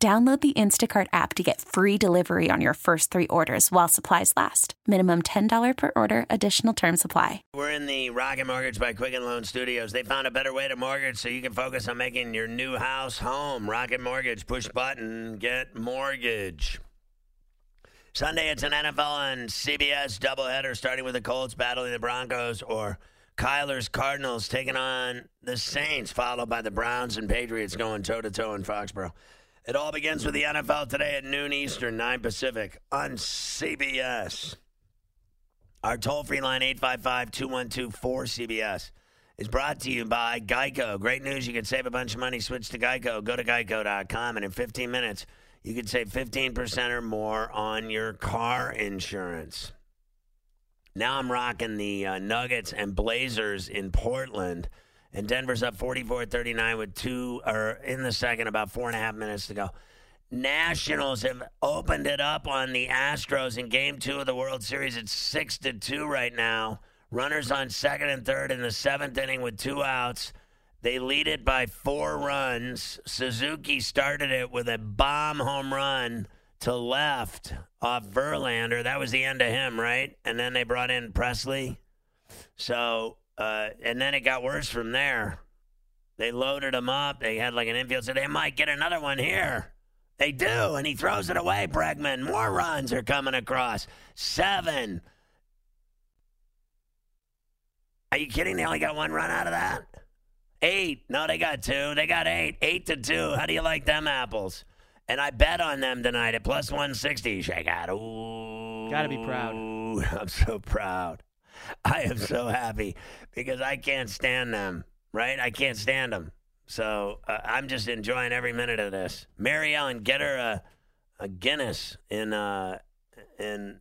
Download the Instacart app to get free delivery on your first three orders while supplies last. Minimum $10 per order, additional term supply. We're in the Rocket Mortgage by Quicken Loan Studios. They found a better way to mortgage so you can focus on making your new house home. Rocket Mortgage, push button, get mortgage. Sunday, it's an NFL and CBS doubleheader starting with the Colts battling the Broncos or Kyler's Cardinals taking on the Saints, followed by the Browns and Patriots going toe to toe in Foxborough. It all begins with the NFL today at noon Eastern, 9 Pacific on CBS. Our toll free line, 855 212 4CBS, is brought to you by Geico. Great news. You can save a bunch of money. Switch to Geico. Go to geico.com, and in 15 minutes, you can save 15% or more on your car insurance. Now I'm rocking the uh, Nuggets and Blazers in Portland. And Denver's up 44 39 with two, or in the second, about four and a half minutes to go. Nationals have opened it up on the Astros in game two of the World Series. It's six to two right now. Runners on second and third in the seventh inning with two outs. They lead it by four runs. Suzuki started it with a bomb home run to left off Verlander. That was the end of him, right? And then they brought in Pressly. So uh, and then it got worse from there. They loaded him up. They had like an infield, so they might get another one here. They do, and he throws it away. Bregman. More runs are coming across. Seven. Are you kidding? They only got one run out of that. Eight. No, they got two. They got eight. Eight to two. How do you like them apples? And I bet on them tonight at plus 160. Shake out. Ooh. Gotta be proud. I'm so proud. I am so happy because I can't stand them, right? I can't stand them. So uh, I'm just enjoying every minute of this. Mary Ellen, get her a, a Guinness in uh, in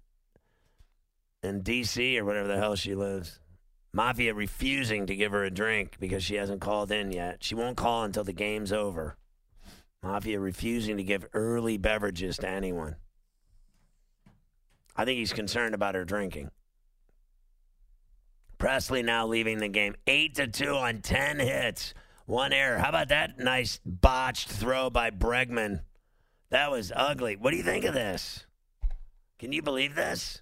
in D.C. or whatever the hell she lives. Mafia refusing to give her a drink because she hasn't called in yet. She won't call until the game's over. Mafia refusing to give early beverages to anyone. I think he's concerned about her drinking. Pressly now leaving the game. Eight to two on ten hits, one error. How about that nice botched throw by Bregman? That was ugly. What do you think of this? Can you believe this?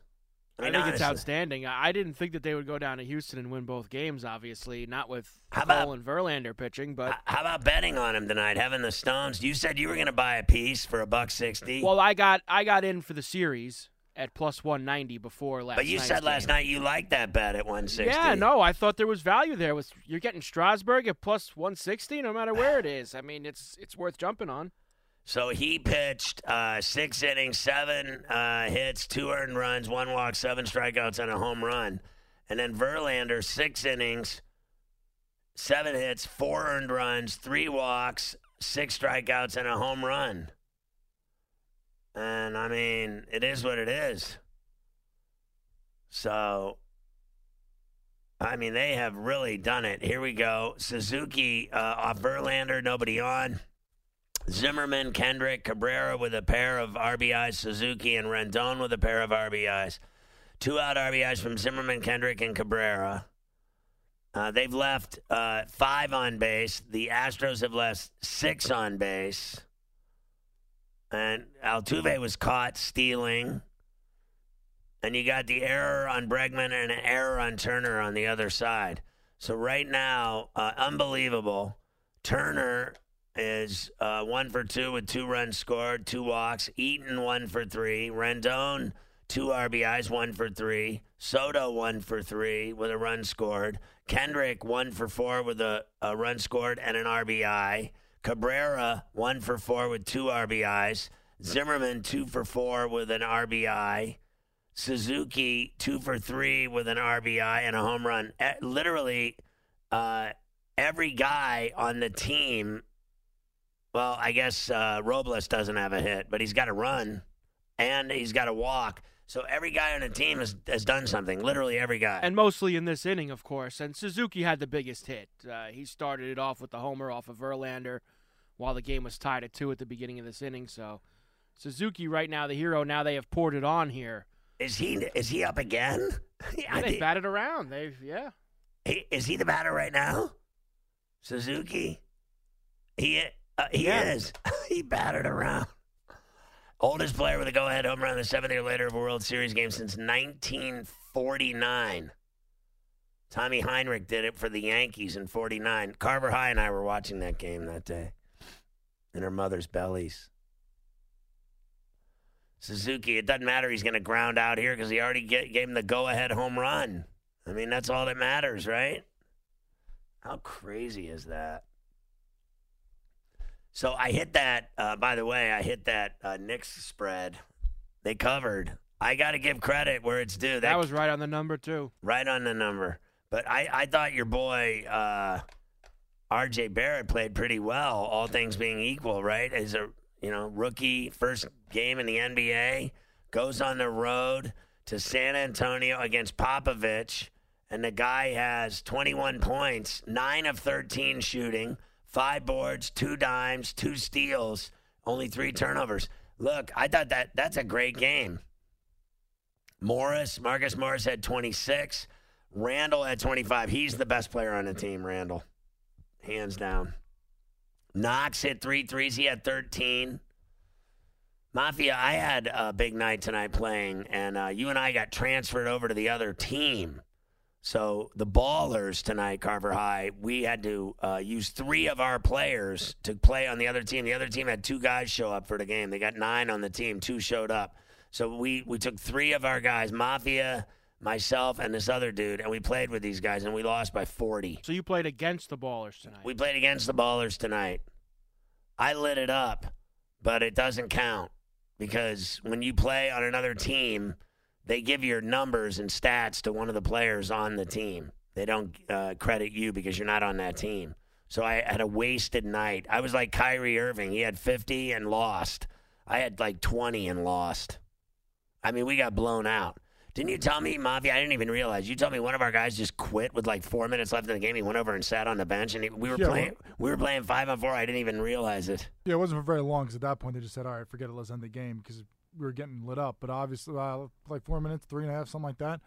I, mean, I think honestly. it's outstanding. I didn't think that they would go down to Houston and win both games. Obviously, not with how about, Cole and Verlander pitching, but how about betting on him tonight? Having the Stones. You said you were going to buy a piece for a buck sixty. Well, I got I got in for the series at plus 190 before last But you said last game. night you liked that bet at 160. Yeah, no, I thought there was value there. Was you're getting Strasburg at plus 160 no matter where it is. I mean, it's it's worth jumping on. So he pitched uh, six innings, seven uh, hits, two earned runs, one walk, seven strikeouts, and a home run. And then Verlander, six innings, seven hits, four earned runs, three walks, six strikeouts, and a home run. And I mean, it is what it is. So, I mean, they have really done it. Here we go. Suzuki uh, off Verlander, nobody on. Zimmerman, Kendrick, Cabrera with a pair of RBIs, Suzuki and Rendon with a pair of RBIs. Two out RBIs from Zimmerman, Kendrick, and Cabrera. Uh, they've left uh, five on base. The Astros have left six on base. And Altuve was caught stealing. And you got the error on Bregman and an error on Turner on the other side. So right now, uh, unbelievable. Turner is uh, one for two with two runs scored, two walks. Eaton one for three. Rendon two RBIs, one for three. Soto one for three with a run scored. Kendrick one for four with a, a run scored and an RBI. Cabrera, one for four with two RBIs. Zimmerman, two for four with an RBI. Suzuki, two for three with an RBI and a home run. Literally, uh, every guy on the team Well, I guess uh, Robles doesn't have a hit, but he's got a run and he's got a walk. So every guy on the team has, has done something. Literally every guy. And mostly in this inning, of course. And Suzuki had the biggest hit. Uh, he started it off with the homer off of Verlander while the game was tied at two at the beginning of this inning. So Suzuki right now the hero. Now they have poured it on here. Is he is he up again? yeah, they batted around. They've yeah. is he the batter right now? Suzuki. He uh, he yeah. is. he batted around. Oldest player with a go-ahead home run in the seventh year later of a World Series game since 1949. Tommy Henrich did it for the Yankees in 49. Carver High and I were watching that game that day in her mother's bellies. Suzuki, it doesn't matter. He's going to ground out here because he already get, gave him the go ahead home run. I mean, that's all that matters, right? How crazy is that? So I hit that, uh, by the way, I hit that uh, Knicks spread. They covered. I got to give credit where it's due. That, that, was right on the number, too. Right on the number. But I, I thought your boy, uh, RJ Barrett, played pretty well, all things being equal, right? As a you know, rookie first game in the NBA, goes on the road to San Antonio against Popovich, and the guy has 21 points, 9 of 13 shooting, 5 boards, 2 dimes, 2 steals, only 3 turnovers. Look, I thought that that's a great game. Morris, Marcus Morris had 26. Randle had 25. He's the best player on the team, Randle. Hands down. Knox hit three threes. He had 13. Mafia, I had a big night tonight playing, and uh, you and I got transferred over to the other team. So the Ballers tonight, Carver High, we had to uh, use three of our players to play on the other team. The other team had two guys show up for the game. They got nine on the team. Two showed up. So we we took three of our guys, Mafia, myself, and this other dude, and we played with these guys, and we lost by 40. So you played against the Ballers tonight? We played against the Ballers tonight. I lit it up, but it doesn't count because when you play on another team, they give your numbers and stats to one of the players on the team. They don't uh, credit you because you're not on that team. So I had a wasted night. I was like Kyrie Irving. He had 50 and lost. I had like 20 and lost. I mean, we got blown out. Didn't you tell me, Mafia? I didn't even realize. You told me one of our guys just quit with like four minutes left in the game. He went over and sat on the bench, and he, we were yeah, playing. Well, we were playing five on four. I didn't even realize it. Yeah, it wasn't for very long because at that point they just said, "All right, forget it. Let's end the game," because we were getting lit up. But obviously, uh, like four minutes, three and a half, something like that.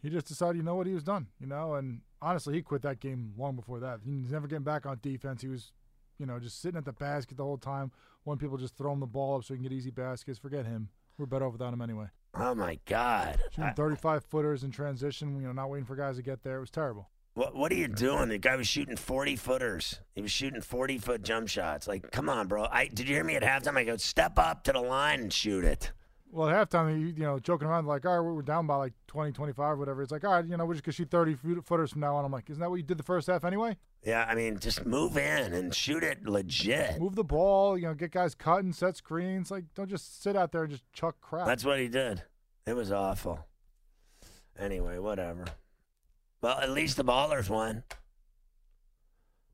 He just decided, you know what, he was done. You know, and honestly, he quit that game long before that. He was never getting back on defense. He was, you know, just sitting at the basket the whole time. When people just throw him the ball up so he can get easy baskets, forget him. We're better off without him anyway. Oh my God! Shooting 35 footers in transition, you know, not waiting for guys to get there. It was terrible. What What are you doing? The guy was shooting 40 footers. He was shooting 40 foot jump shots. Like, come on, bro. I did you hear me at halftime? I go, step up to the line and shoot it. Well, at halftime, you, you know, joking around like, all right, we're down by like 20, 25, whatever. It's like, all right, you know, we're just gonna shoot 30 footers from now on. I'm like, isn't that what you did the first half anyway? Yeah, I mean, just move in and shoot it legit. Move the ball, you know, get guys cutting, set screens. Like, don't just sit out there and just chuck crap. That's what he did. It was awful. Anyway, whatever. Well, at least the Ballers won.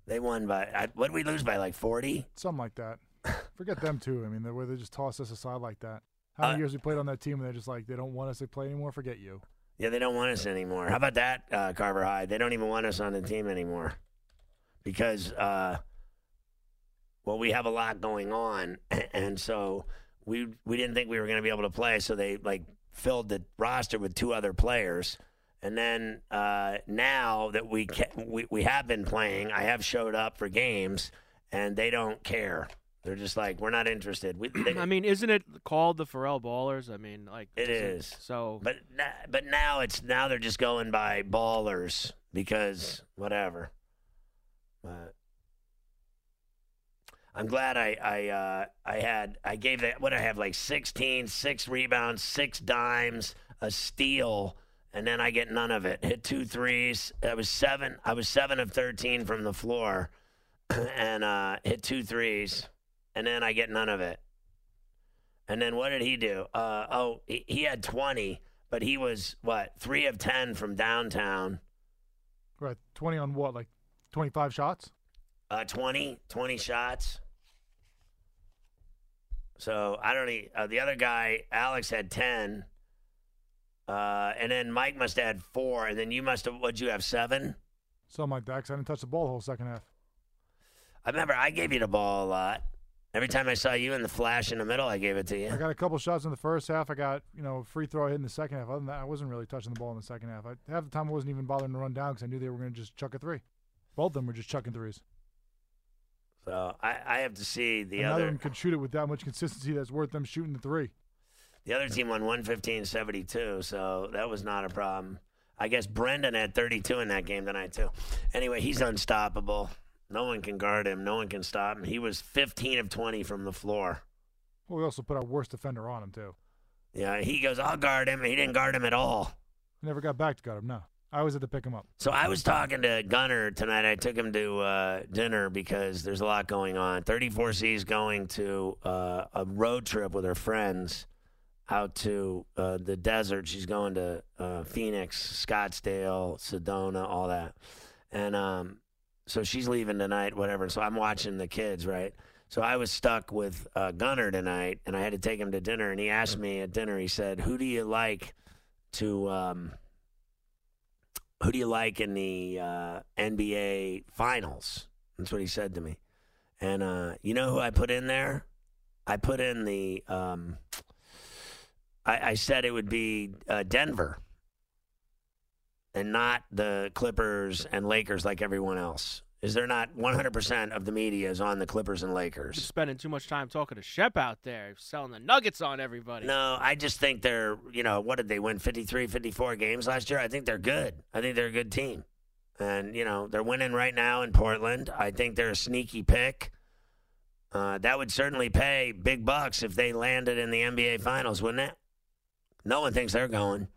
They won by what did we lose by like forty? Something like that. Forget them too. I mean, the way they just toss us aside like that. How many uh, years we played on that team and they're just like they don't want us to play anymore? Forget you. Yeah, they don't want us anymore. How about that, uh, Carver High? They don't even want us on the team anymore because, uh, well, we have a lot going on, and so we we didn't think we were going to be able to play. So they like filled the roster with two other players. And then uh, now that we, ca- we we have been playing, I have showed up for games, and they don't care. They're just like, we're not interested. We, they, I mean, isn't it called the Farrell Ballers? I mean, like it is. So, but but now it's now they're just going by Ballers because whatever. But I'm glad I I uh, I had I gave that what I have like 16, six rebounds, six dimes, a steal, and then I get none of it. Hit two threes. I was seven. I was seven of thirteen from the floor, and uh, hit two threes, and then I get none of it. And then what did he do? Uh, oh, he, he had twenty, but he was what three of ten from downtown. Right, twenty on what? Like twenty-five shots. Uh, 20, 20 shots. So I don't. e- Uh, the other guy, Alex, had ten, uh, and then Mike must have had four, and then you must have. What'd you have? Seven. Something like that. 'cause I didn't touch the ball the whole second half. I remember I gave you the ball a lot. Every time I saw you in the flash in the middle, I gave it to you. I got a couple shots in the first half. I got you know a free throw hit in the second half. Other than that, I wasn't really touching the ball in the second half. I, half the time I wasn't even bothering to run down because I knew they were going to just chuck a three. Both of them were just chucking threes. So I, I have to see the of other. them could shoot it with that much consistency that's worth them shooting the three. The other team won 115-72, so that was not a problem. I guess Brendan had 32 in that game tonight too. Anyway, he's unstoppable. No one can guard him. No one can stop him. He was 15 of 20 from the floor. Well, we also put our worst defender on him too. Yeah, he goes, I'll guard him. He didn't guard him at all. Never got back to guard him. No, I always had to pick him up. So I was talking to Gunner tonight. I took him to uh, dinner because there's a lot going on. 34C is going to uh, a road trip with her friends out to uh, the desert. She's going to uh, Phoenix, Scottsdale, Sedona, all that. And um, so she's leaving tonight, whatever. So I'm watching the kids, right? So I was stuck with uh, Gunner tonight, and I had to take him to dinner. And he asked me at dinner, he said, Who do you like to. Um, who do you like in the uh, NBA finals? That's what he said to me. And uh, you know who I put in there? I put in the. Um, I, I said it would be uh, Denver, and not the Clippers and Lakers like everyone else. Is there not 100% of the media is on the Clippers and You're Lakers? spending too much time talking to Shep out there, selling the nuggets on everybody. No, I just think they're, you know, what did they win 53, 54 games last year? I think they're good. I think they're a good team. And, you know, they're winning right now in Portland. I think they're a sneaky pick. Uh, that would certainly pay big bucks if they landed in the NBA Finals, wouldn't it? No one thinks they're going.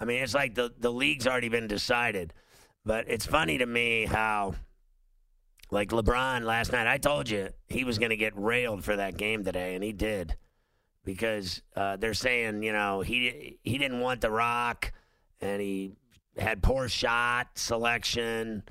I mean, it's like the, the league's already been decided. But it's funny to me how, like LeBron last night, I told you he was going to get railed for that game today, and he did because uh, they're saying you know he he didn't want the rock and he had poor shot selection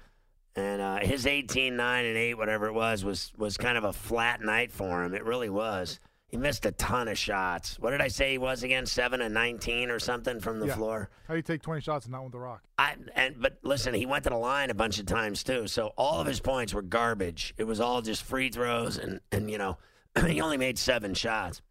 and uh, his 18 9 and 8 whatever it was was was kind of a flat night for him it really was he missed a ton of shots what did i say he was again 7 and 19 or something from the Yeah. floor How do you take 20 shots and not with the rock? I and but listen, he went to the line a bunch of times too. So all of his points were garbage. It was all just free throws and and you know, he only made 7 shots.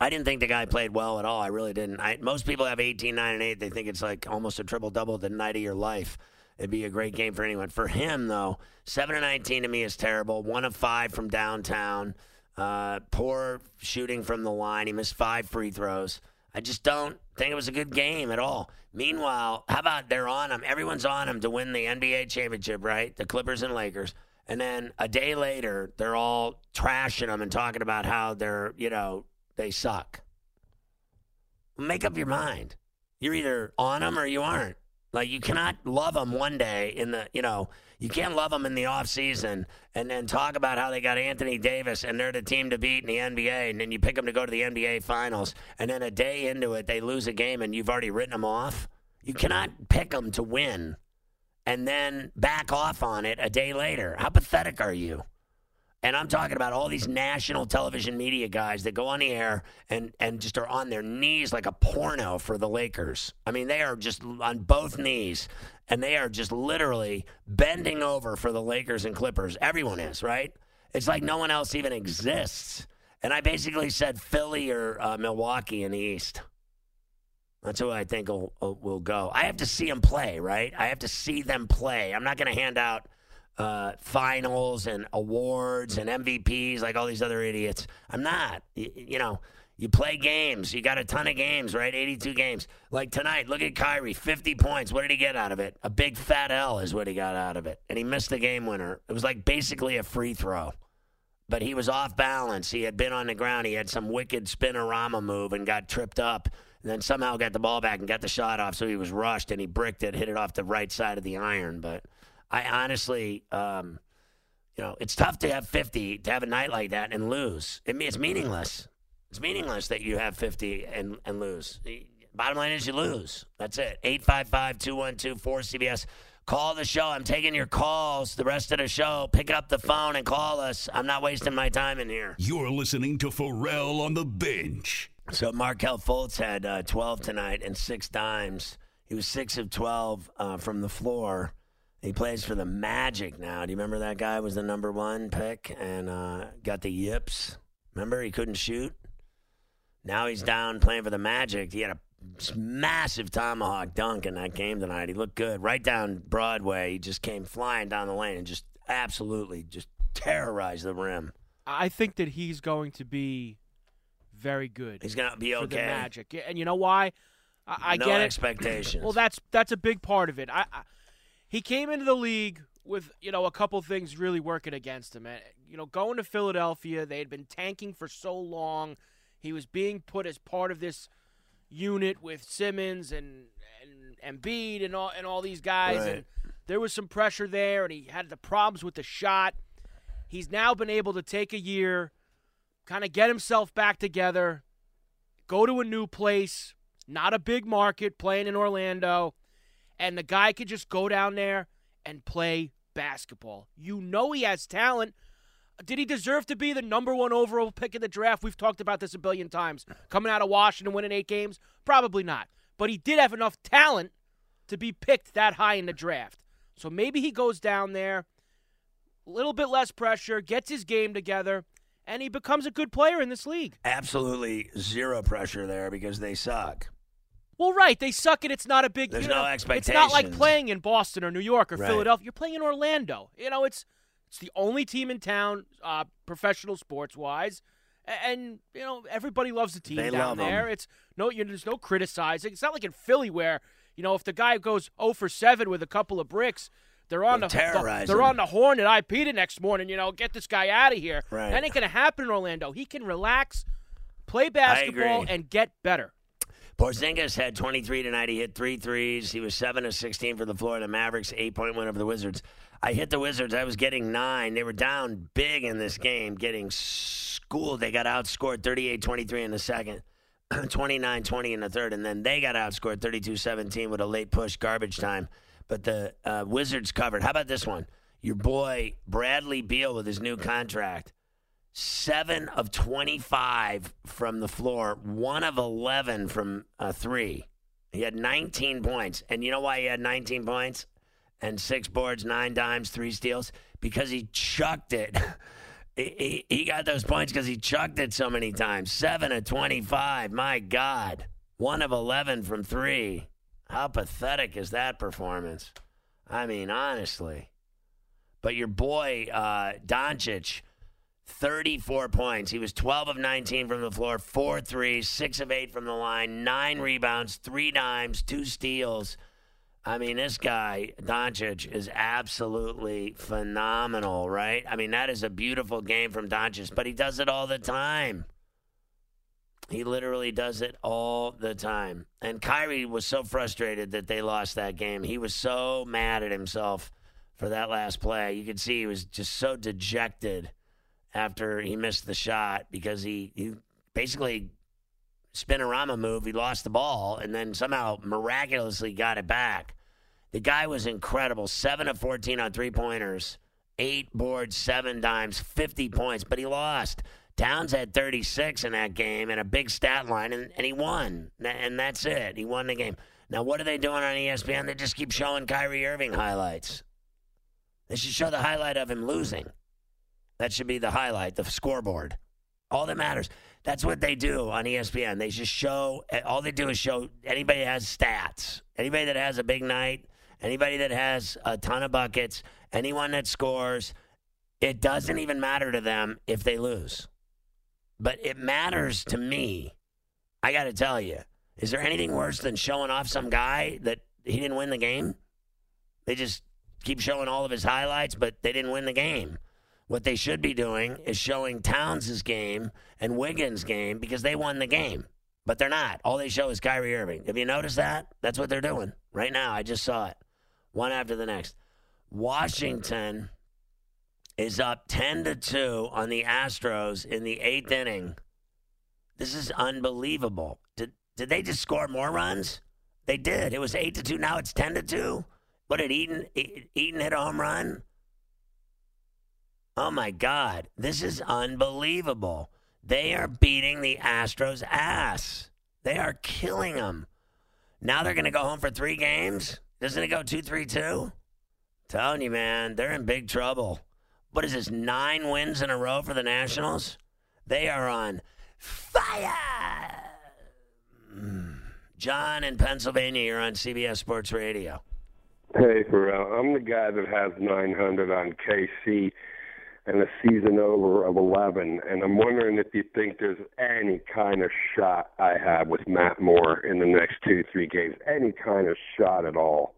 I didn't think the guy played well at all. I really didn't. I, most people have 18, 9, and 8. They think it's like almost a triple double the night of your life. It'd be a great game for anyone. For him, though, 7 and 19 to me is terrible. One of five from downtown. Uh, poor shooting from the line. He missed five free throws. I just don't think it was a good game at all. Meanwhile, how about they're on him? Everyone's on him to win the NBA championship, right? The Clippers and Lakers. And then a day later, they're all trashing them and talking about how they're, you know, they suck. Make up your mind. You're either on them or you aren't. Like you cannot love them one day in the, you know, you can't love them in the off season and then talk about how they got Anthony Davis and they're the team to beat in the NBA and then you pick them to go to the NBA finals and then a day into it they lose a game and you've already written them off. You cannot pick them to win and then back off on it a day later. How pathetic are you? And I'm talking about all these national television media guys that go on the air and, and just are on their knees like a porno for the Lakers. I mean, they are just on both knees and they are just literally bending over for the Lakers and Clippers. Everyone is, right? It's like no one else even exists. And I basically said Philly or uh, Milwaukee in the East. That's who I think will, will will go. I have to see them play, right? I have to see them play. I'm not going to hand out uh, finals and awards and MVPs like all these other idiots. I'm not. You, you know, you play games. You got a ton of games, right? 82 games. Like tonight, look at Kyrie, 50 points. What did he get out of it? A big fat L is what he got out of it. And he missed the game winner. It was like basically a free throw. But he was off balance. He had been on the ground. He had some wicked spinorama move and got tripped up. And then somehow got the ball back and got the shot off. So he was rushed and he bricked it, hit it off the right side of the iron. But I honestly, um, you know, it's tough to have 50, to have a night like that and lose. It, it's meaningless. It's meaningless that you have 50 and, and lose. Bottom line is you lose. That's it. 855 212 4CBS. Call the show. I'm taking your calls the rest of the show. Pick up the phone and call us. I'm not wasting my time in here. You're listening to Farrell on the bench. So Markelle Fultz had uh, 12 tonight and six dimes. He was six of 12 uh, from the floor. He plays for the Magic now. Do you remember that guy was the number one pick and uh, got the yips? Remember he couldn't shoot. Now he's down playing for the Magic. He had a massive tomahawk dunk in that game tonight. He looked good right down Broadway. He just came flying down the lane and just absolutely just terrorized the rim. I think that he's going to be very good. He's gonna be for the okay. Magic, and you know why? I, I no get it. expectations. Well, that's that's a big part of it. I, I he came into the league with you know a couple things really working against him. And, you know, going to Philadelphia, they had been tanking for so long. He was being put as part of this unit with Simmons and and Embiid and all and all these guys, Right. and there was some pressure there, and he had the problems with the shot. He's now been able to take a year, kind of get himself back together, go to a new place, not a big market, playing in Orlando, and the guy could just go down there and play basketball. You know he has talent. Did he deserve to be the number one overall pick in the draft? We've talked about this a billion times. Coming out of Washington, winning eight games? Probably not. But he did have enough talent to be picked that high in the draft. So maybe he goes down there, a little bit less pressure, gets his game together, and he becomes a good player in this league. absolutely zero pressure there because they suck. Well, right, they suck and it's not a big. There's you no know, It's not like playing in Boston or New York or Right. Philadelphia. You're playing in Orlando. You know, it's it's the only team in town, uh, professional sports wise, and you know everybody loves the team They down there. It's no, you there's no criticizing. It's not like in Philly where you know if the guy goes 0 for seven with a couple of bricks. They're on They'll the, they're on the horn at IP the next morning. You know, get this guy out of here. Right. That ain't gonna happen in Orlando. He can relax, play basketball, and get better. Porzingis had 23 tonight. He hit three threes. He was 7 of 16 for the Florida Mavericks, eight point win over the Wizards. I hit the Wizards. I was getting nine. They were down big in this game, getting schooled. They got outscored 38 23 in the second, 29 20 in the third, and then they got outscored 32 17 with a late push garbage time. But the uh, Wizards covered. How about this one? Your boy, Bradley Beal, with his new contract seven of 25 from the floor, one of 11 from a three. He had 19 points. And you know why he had 19 points and six boards, nine dimes, three steals? Because he chucked it. He, he, he got those points because he chucked it so many times. Seven of 25. My God. One of 11 from three. How pathetic is that performance? I mean, honestly. But your boy, uh, Doncic, 34 points. He was 12 of 19 from the floor, four threes, six of eight from the line, nine rebounds, three dimes, two steals. I mean, this guy, Doncic, is absolutely phenomenal, right? I mean, that is a beautiful game from Doncic, but he does it all the time. He literally does it all the time. And Kyrie was so frustrated that they lost that game. He was so mad at himself for that last play. You could see he was just so dejected after he missed the shot because he, he basically spinorama move. He lost the ball and then somehow miraculously got it back. The guy was incredible. Seven of 14 on three pointers, eight boards, seven dimes, 50 points, but he lost. Towns had 36 in that game and a big stat line, and, and he won. And that's it. He won the game. Now, what are they doing on ESPN? They just keep showing Kyrie Irving highlights. They should show the highlight of him losing. That should be the highlight, the scoreboard. All that matters. That's what they do on ESPN. They just show, eh, all they do is show anybody has stats, anybody that has a big night, anybody that has a ton of buckets, anyone that scores. It doesn't even matter to them if they lose. But it matters to me. I got to tell you, is there anything worse than showing off some guy that he didn't win the game? They just keep showing all of his highlights, but they didn't win the game. What they should be doing is showing Towns' game and Wiggins' game because they won the game. But they're not. All they show is Kyrie Irving. Have you noticed that? That's what they're doing right now. I just saw it. One after the next. Washington is up 10 to 2 on the Astros in the eighth inning. This is unbelievable. Did, did they just score more runs? They did. It was 8 to 2. Now it's 10 to 2. What did Eaton Eaton hit a home run? Oh my God, this is unbelievable. They are beating the Astros' ass. They are killing them. Now they're going to go home for three games. Doesn't it go two, three, two? Telling you, man, they're in big trouble. What is this? Nine wins in a row for the Nationals. They are on fire. Mm. John in Pennsylvania, you're on CBS Sports Radio. Hey, Farrell. I'm the guy that has 900 on KC and a season over of 11, and I'm wondering if you think there's any kind of shot I have with Matt Moore in the next two, three games. Any kind of shot at all.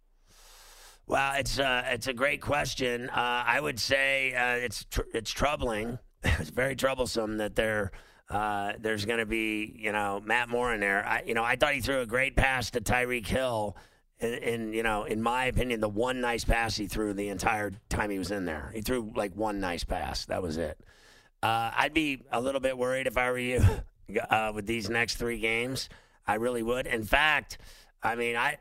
Well, it's uh, it's a great question. Uh, I would say uh, it's tr- it's troubling. it's very troublesome that there uh, there's going to be you know Matt Moore in there. I, you know, I thought he threw a great pass to Tyreek Hill. and, in you know, in my opinion, the one nice pass he threw the entire time he was in there. He threw like one nice pass. That was it. Uh, I'd be a little bit worried if I were you uh, with these next three games. I really would. In fact, I mean, I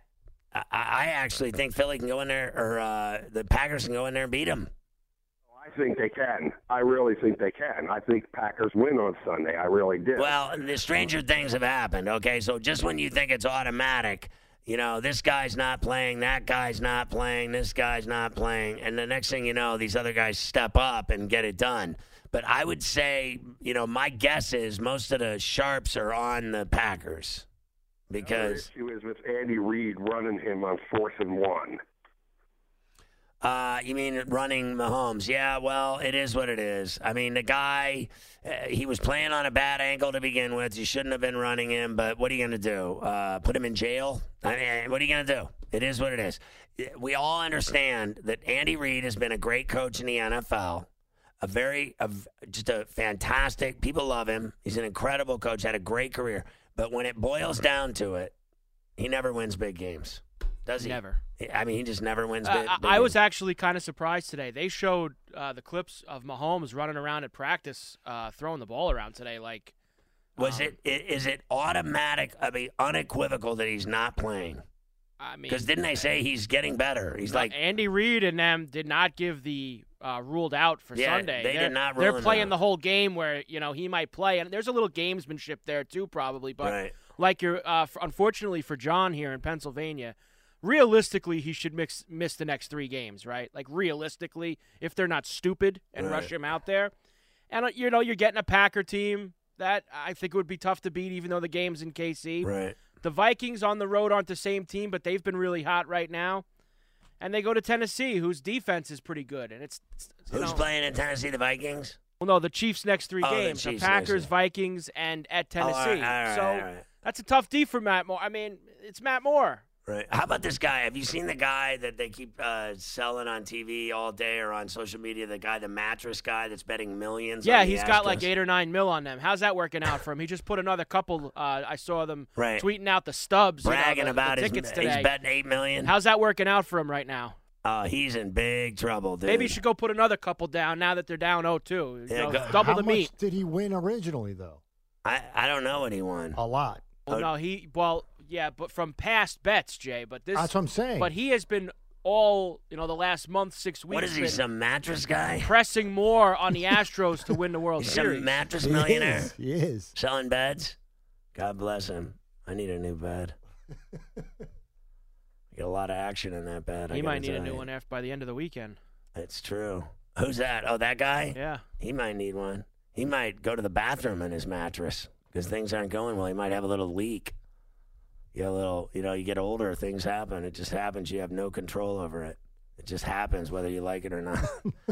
I, I actually think Philly can go in there, or uh, the Packers can go in there and beat them. I think they can. I really think they can. I think Packers win on Sunday. I really did. Well, the stranger things have happened. Okay, so just when you think it's automatic, you know, this guy's not playing, that guy's not playing, this guy's not playing, and the next thing you know, these other guys step up and get it done. But I would say, you know, my guess is most of the sharps are on the Packers because the issue is with Andy Reid running him on fourth and one. Uh, you mean running Mahomes? Yeah, well, it is what it is. I mean, the guy, uh, he was playing on a bad ankle to begin with. You shouldn't have been running him, but what are you going to do? Uh, put him in jail? I mean, what are you going to do? It is what it is. We all understand that Andy Reid has been a great coach in the NFL. A very, a, just a fantastic. People love him. He's an incredible coach. Had a great career. But when it boils down to it, he never wins big games. Does he? Never. I mean, he just never wins Uh, big. I- big I was games. actually kind of surprised today. They showed uh, the clips of Mahomes running around at practice, uh, throwing the ball around today. Like, Was um, it? it automatic? I mean, unequivocal that he's not playing? I mean, Because didn't they say he's getting better? He's uh, like, Andy Reid and them did not give the uh, ruled out for Yeah, Sunday. They they're, not They're playing out. the whole game where you know he might play, and there's a little gamesmanship there too, probably. But right? like you're, uh, for, unfortunately for John here in Pennsylvania, realistically he should mix, miss the next three games, right? Like realistically, if they're not stupid and rush him out there, and uh, you know you're getting a Packer team that I think would be tough to beat, even though the game's in KC. Right. The Vikings on the road aren't the same team, but they've been really hot right now. And they go to Tennessee, whose defense is pretty good, and it's, it's Who's know, playing in Tennessee? The Vikings. well, no, the Chiefs' next three Oh, the games: Chiefs the Packers. Vikings, and at Oh, all Tennessee. right, all right, so all right. that's a tough D for Matt Moore. I mean, it's Matt Moore. Right. How about this guy? Have you seen the guy that they keep uh, selling on TV all day or on social media? The guy, the mattress guy that's betting millions. Yeah, on the he's got like eight or nine mil on them. How's that working out for him? He just put another couple. Uh, I saw them Right. tweeting out the stubs, you know, bragging the- the about his. tickets He's betting eight million. How's that working out for him right now? Oh, he's in big trouble, dude. Maybe he should go put another couple down now that they're down 0-2. You Yeah, know, go- double How the much meat. did he win originally, though? I I don't know what he won. A lot. Well, no, he well, yeah, but from past bets, Jay. But this, That's what I'm saying. but he has been all you know the last month, six weeks. What is he? been Some mattress guy? pressing more on the Astros to win the World Series. He's Series. some mattress he millionaire is. He is. selling beds. God bless him. I need a new bed. Get a lot of action in that bed. He gotta might need a new you. one after by the end of the weekend. It's true. Who's that? Oh, that guy? Yeah. He might need one. He might go to the bathroom in his mattress because things aren't going well. He might have a little leak. You get a little, you know, you get older, things happen. It just happens. You have no control over it. It just happens whether you like it or not.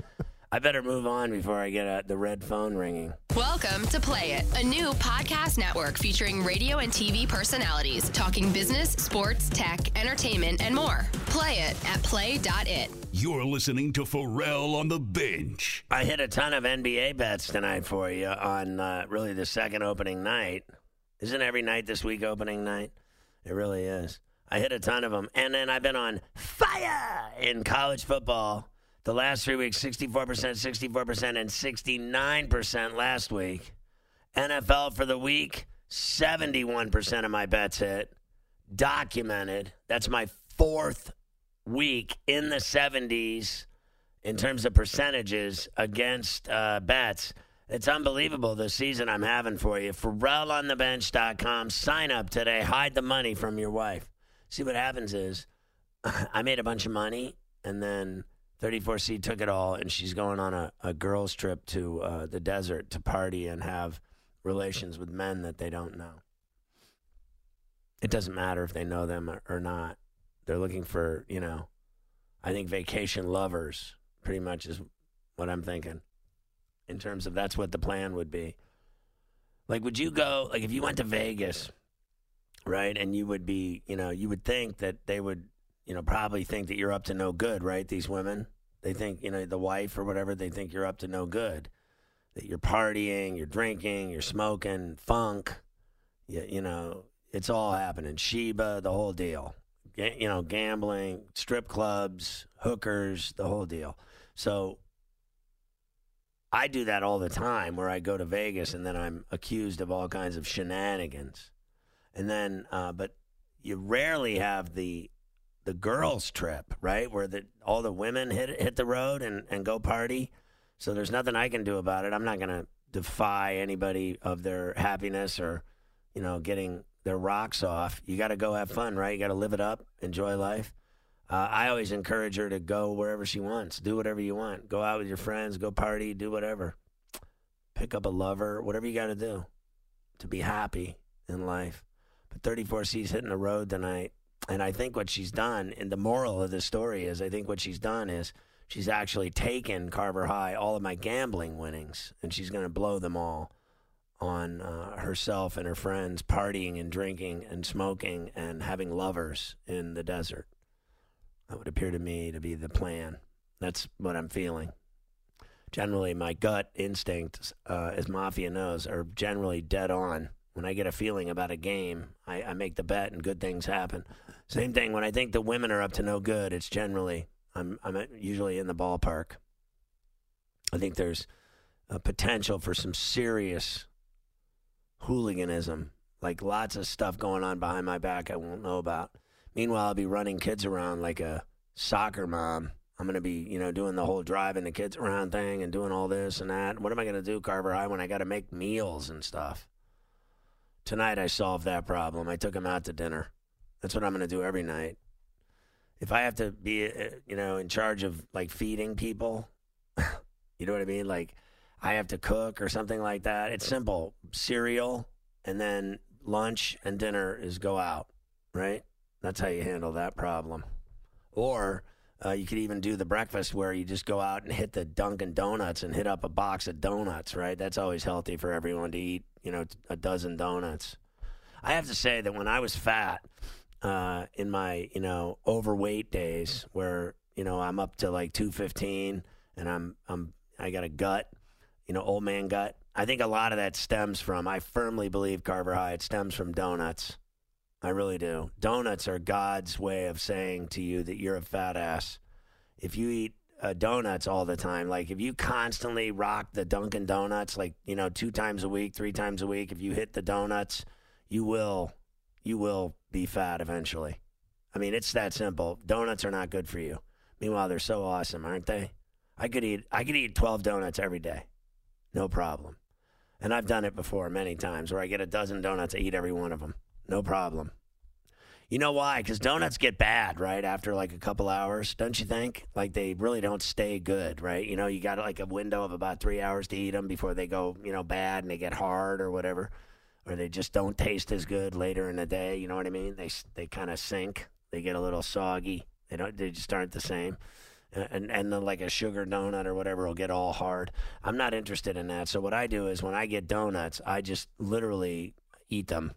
I better move on before I get uh, the red phone ringing. Welcome to Play It, a new podcast network featuring radio and TV personalities talking business, sports, tech, entertainment, and more. Play it at play.it. You're listening to Farrell on the bench. I hit a ton of NBA bets tonight for you on uh, really the second opening night. Isn't every night this week opening night? It really is. I hit a ton of them. And then I've been on fire in college football the last three weeks 64%, 64%, and 69% last week. NFL for the week 71% of my bets hit. Documented. That's my fourth week in the 70s in terms of percentages against uh, bets. It's unbelievable the season I'm having for you. FarrellOnTheBench.com. Sign up today. Hide the money from your wife. See what happens is I made a bunch of money and then 34C took it all and she's going on a, a girls' trip to uh, the desert to party and have relations with men that they don't know. It doesn't matter if they know them or, or not. They're looking for, you know, I think vacation lovers pretty much is what I'm thinking in terms of that's what the plan would be. Like, would you go, like, if you went to Vegas, right, and you would be, you know, you would think that they would, you know, probably think that you're up to no good, right? These women, they think, you know, the wife or whatever, they think you're up to no good. That you're partying, you're drinking, you're smoking, funk, you, you know, it's all happening. Sheba, the whole deal. You know, gambling, strip clubs, hookers, the whole deal. So I do that all the time where I go to Vegas and then I'm accused of all kinds of shenanigans. And then, uh, but you rarely have the the girls trip, right? Where the all the women hit hit the road and, and go party. So there's nothing I can do about it. I'm not gonna defy anybody of their happiness or, you know, getting their rocks off. You got to go have fun, right? You got to live it up, enjoy life. Uh, I always encourage her to go wherever she wants, do whatever you want, go out with your friends, go party, do whatever, pick up a lover, whatever you got to do to be happy in life. But 34C's hitting the road tonight, and I think what she's done, and the moral of the story is, I think what she's done is she's actually taken Carver High all of my gambling winnings, and she's going to blow them all on uh, herself and her friends partying and drinking and smoking and having lovers in the desert. That would appear to me to be the plan. That's what I'm feeling. Generally, my gut instincts, uh, as Mafia knows, are generally dead on. When I get a feeling about a game, I, I make the bet and good things happen. Same thing when I think the women are up to no good. It's generally I'm I'm usually in the ballpark. I think there's a potential for some serious hooliganism, like lots of stuff going on behind my back I won't know about. Meanwhile, I'll be running kids around like a soccer mom. I'm going to be, you know, doing the whole driving the kids around thing and doing all this and that. What am I going to do, Carver High, when I got to make meals and stuff? Tonight, I solved that problem. I took them out to dinner. That's what I'm going to do every night. If I have to be, uh, you know, in charge of like feeding people, you know what I mean? Like, I have to cook or something like that. It's simple cereal, and then lunch and dinner is go out, right? That's how you handle that problem. Or uh, you could even do the breakfast where you just go out and hit the Dunkin' Donuts and hit up a box of donuts, right? That's always healthy for everyone to eat, you know, a dozen donuts. I have to say that when I was fat, uh, in my, you know, overweight days where, you know, I'm up to like 215 and I'm, I'm, I got a gut, you know, old man gut. I think a lot of that stems from, I firmly believe, Carver High, it stems from donuts. I really do. Donuts are God's way of saying to you that you're a fat ass. If you eat uh, donuts all the time, like if you constantly rock the Dunkin' Donuts, like you know, two times a week, three times a week, if you hit the donuts, you will, you will be fat eventually. I mean, it's that simple. Donuts are not good for you. Meanwhile, they're so awesome, aren't they? I could eat, I could eat twelve donuts every day, no problem. And I've done it before many times, where I get a dozen donuts, I eat every one of them. No problem. You know why? Because donuts get bad, right? After like a couple hours, don't you think? Like they really don't stay good, right? You know, you got like a window of about three hours to eat them before they go, you know, bad and they get hard or whatever, or they just don't taste as good later in the day. You know what I mean? They they kind of sink. They get a little soggy. They don't. They just aren't the same. And and then like a sugar donut or whatever will get all hard. I'm not interested in that. So what I do is when I get donuts, I just literally eat them.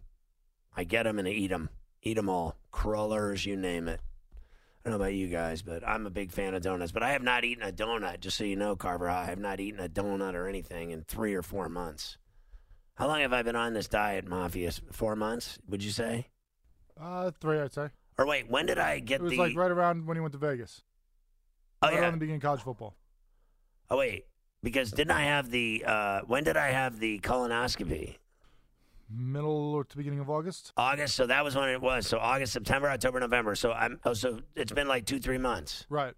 I get them and I eat them. Eat them all. Crullers, you name it. I don't know about you guys, but I'm a big fan of donuts. But I have not eaten a donut, just so you know, Carver. I have not eaten a donut or anything in three or four months. How long have I been on this diet, Mafia? Four months, would you say? Uh, three, I'd say. Or wait, when did I get It was the? like right around when he went to Vegas. oh right yeah. around the beginning of college football. Oh wait, because didn't I have the? Uh, when did I have the colonoscopy? Middle or to beginning of August. August. So that was when it was. So August, September, October, November. So I'm. Oh, so it's been like two, three months. Right.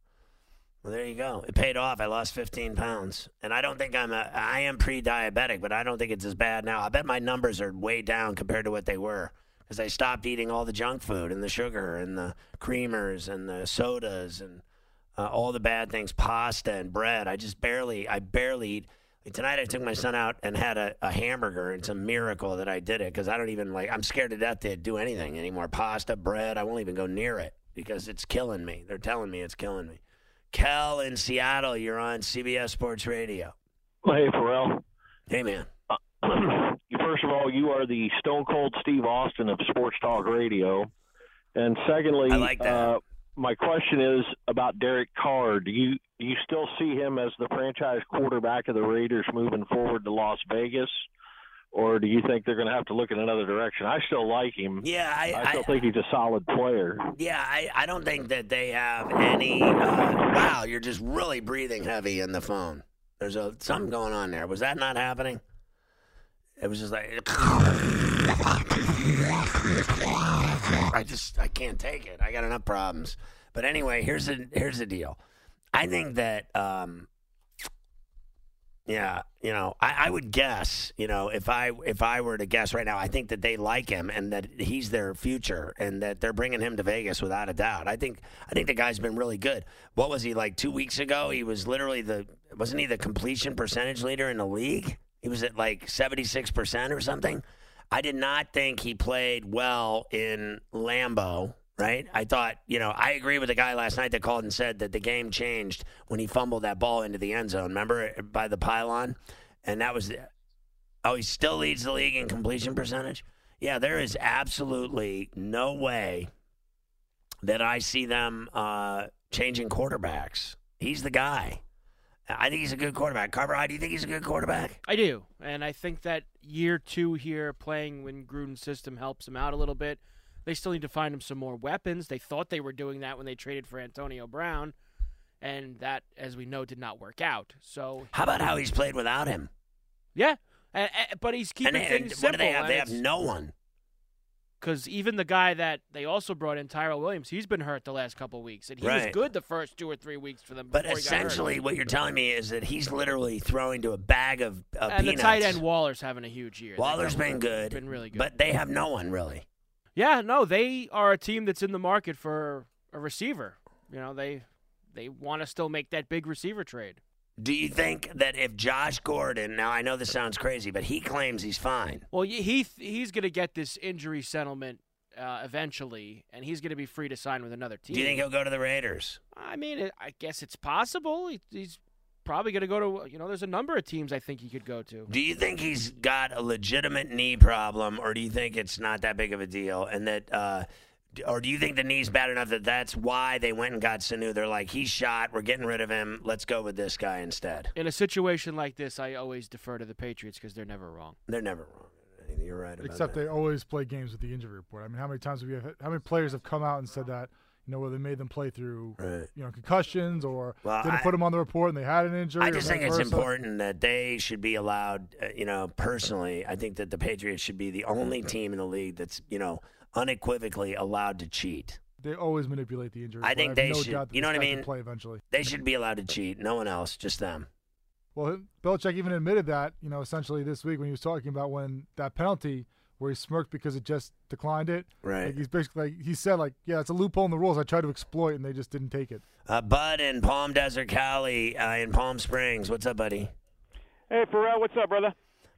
Well, there you go. It paid off. I lost 15 pounds, and I don't think I'm a. I am pre-diabetic, but I don't think it's as bad now. I bet my numbers are way down compared to what they were because I stopped eating all the junk food and the sugar and the creamers and the sodas and uh, all the bad things, pasta and bread. I just barely. I barely eat. Tonight I took my son out and had a, a hamburger. It's a miracle that I did it because I don't even like. I'm scared to death to do anything anymore. Pasta, bread. I won't even go near it because it's killing me. They're telling me it's killing me. Kel in Seattle, you're on CBS Sports Radio. Hey, Farrell. Hey, man. First of all, you are the Stone Cold Steve Austin of Sports Talk Radio. And secondly, I like that. Uh, my question is about Derek Carr. Do you do you still see him as the franchise quarterback of the Raiders moving forward to Las Vegas? Or do you think they're going to have to look in another direction? I still like him. Yeah, I, I still I- think he's a solid player. Yeah, I, I don't think that they have any. Uh, wow, you're just really breathing heavy in the phone. There's a something going on there. Was that not happening? It was just like I just I can't take it. I got enough problems. But anyway, here's the here's the deal. I think that um, yeah, you know, I, I would guess, you know, if I if I were to guess right now, I think that they like him and that he's their future and that they're bringing him to Vegas without a doubt. I think I think the guy's been really good. What was he like two weeks ago? He was literally the wasn't he the completion percentage leader in the league? He was at like seventy six percent or something. I did not think he played well in Lambeau. Right? I thought, you know, I agree with the guy last night that called and said that the game changed when he fumbled that ball into the end zone. Remember by the pylon, and that was the, oh, he still leads the league in completion percentage. Yeah, there is absolutely no way that I see them uh, changing quarterbacks. He's the guy. I think he's a good quarterback. Carver, do you think he's a good quarterback? I do, and I think that year two here, playing when Gruden's system helps him out a little bit. They still need to find him some more weapons. They thought they were doing that when they traded for Antonio Brown, and that, as we know, did not work out. So, How about how he's played without him? yeah, a- a- but he's keeping and, things and simple. what do they have? They have no one. Because even the guy that they also brought in, Tyrell Williams, he's been hurt the last couple weeks, and he was good the first two or three weeks for them. But before he got hurt. essentially, what you're telling me is that he's literally throwing to a bag of, of and peanuts. the tight end Waller's having a huge year. Waller's been good, been really good. but they have no one really. Yeah, no, they are a team that's in the market for a receiver. You know, they they want to still make that big receiver trade. Do you think that if Josh Gordon, now I know this sounds crazy, but he claims he's fine. Well, he he's going to get this injury settlement uh, eventually, and he's going to be free to sign with another team. Do you think he'll go to the Raiders? I mean, I guess it's possible. He, he's probably going to go to. You know, there's a number of teams I think he could go to. Do you think he's got a legitimate knee problem, or do you think it's not that big of a deal, and that, uh, or do you think the knee's bad enough that that's why they went and got Sanu? They're like, he's shot, we're getting rid of him, let's go with this guy instead. In a situation like this, I always defer to the Patriots because they're never wrong. They're never wrong. You're right about Except that. they always play games with the injury report. I mean, how many times have you Had, how many players have come out and said that? You know, where they made them play through, Right. you know, concussions or Well, didn't I- put them on the report and they had an injury. I just think it's important that they should be allowed, uh, you know, personally, I think that the Patriots should be the only team in the league that's, you know, unequivocally allowed to cheat. They always manipulate the injury. I think have they no should- doubt that you know what I mean? Play eventually. They should be allowed to cheat. No one else, just them. Well, Belichick even admitted that, you know, essentially this week when he was talking about when that penalty where he smirked because it just declined it. Right. Like he's basically like, he said like, yeah, it's a loophole in the rules. I tried to exploit and they just didn't take it. Uh, Bud in Palm Desert, Cali, uh, in Palm Springs. What's up, buddy? Hey, Farrell, what's up, brother?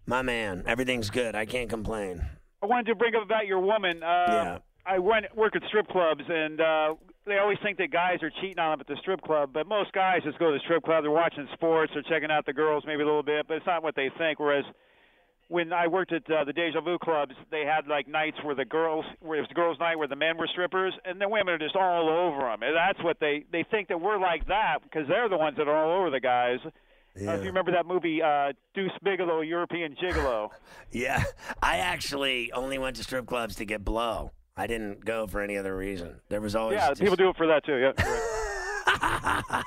My man, everything's good. I can't complain. I wanted to bring up about your woman. Uh, Yeah. I went work at strip clubs, and uh, they always think that guys are cheating on them at the strip club. But most guys just go to the strip club. They're watching sports, they're checking out the girls maybe a little bit, but it's not what they think. Whereas when I worked at uh, the Deja Vu clubs, they had like nights where the girls, where it was the girls' night, where the men were strippers, and the women are just all over them. And that's what they they think that we're like that because they're the ones that are all over the guys. Uh, if you remember that movie uh, Deuce Bigalow, European Gigolo. Yeah, I actually only went to strip clubs to get blow. I didn't go for any other reason. There was always Yeah, just- people do it for that too. Yeah.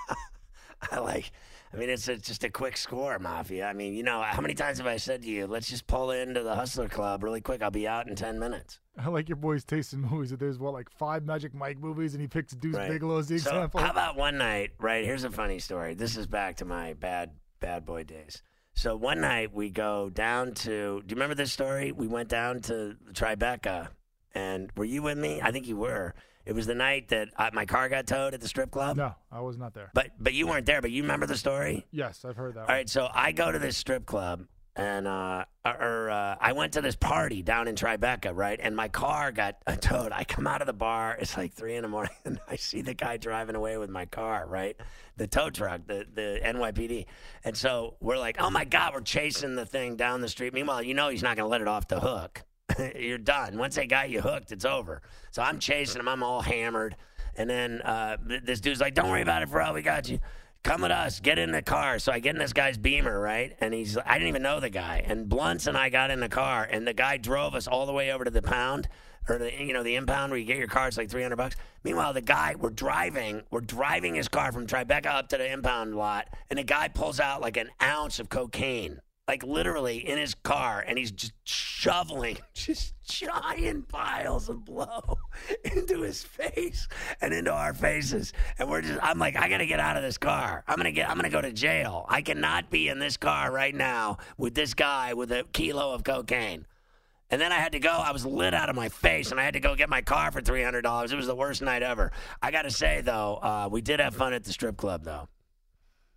I like. I mean, it's a, just a quick score, Mafia. I mean, you know, how many times have I said to you, let's just pull into the Hustler Club really quick? I'll be out in 10 minutes. I like your boy's taste in movies. That there's what like five Magic Mike movies, and he picks Deuce Right. Bigalow as the So, example. how about one night, right? Here's a funny story. This is back to my bad, bad boy days. So one night we go down to, do you remember this story? We went down to Tribeca, and were you with me? I think you were. It was the night that uh, my car got towed at the strip club. no, I was not there. But but you weren't there. But you remember the story? Yes, I've heard that. All one. right, so I go to this strip club, and uh, or uh, I went to this party down in Tribeca, right? And my car got uh, towed. I come out of the bar. It's like three in the morning, and I see the guy driving away with my car, right? The tow truck, the the NYPD. And so we're like, oh my god, we're chasing the thing down the street. Meanwhile, you know he's not going to let it off the hook. You're done. Once they got you hooked, it's over. So I'm chasing him. I'm all hammered. And then uh, this dude's like, "Don't worry about it, Farrell. We got you. Come with us. Get in the car." So I get in this guy's Beamer, right? And he's I didn't even know the guy. And Blunts and I got in the car, and the guy drove us all the way over to the pound or the you know the impound where you get your car. It's like three hundred bucks. Meanwhile, the guy we're driving, we're driving his car from Tribeca up to the impound lot, and the guy pulls out like an ounce of cocaine like literally in his car and he's just shoveling just giant piles of blow into his face and into our faces and we're just i'm like i gotta get out of this car i'm gonna get i'm gonna go to jail i cannot be in this car right now with this guy with a kilo of cocaine and then I had to go. I was lit out of my face, and I had to go get my car for three hundred dollars. It was the worst night ever. I got to say though, uh, we did have fun at the strip club, though.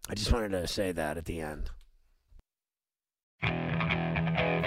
I just wanted to say that at the end.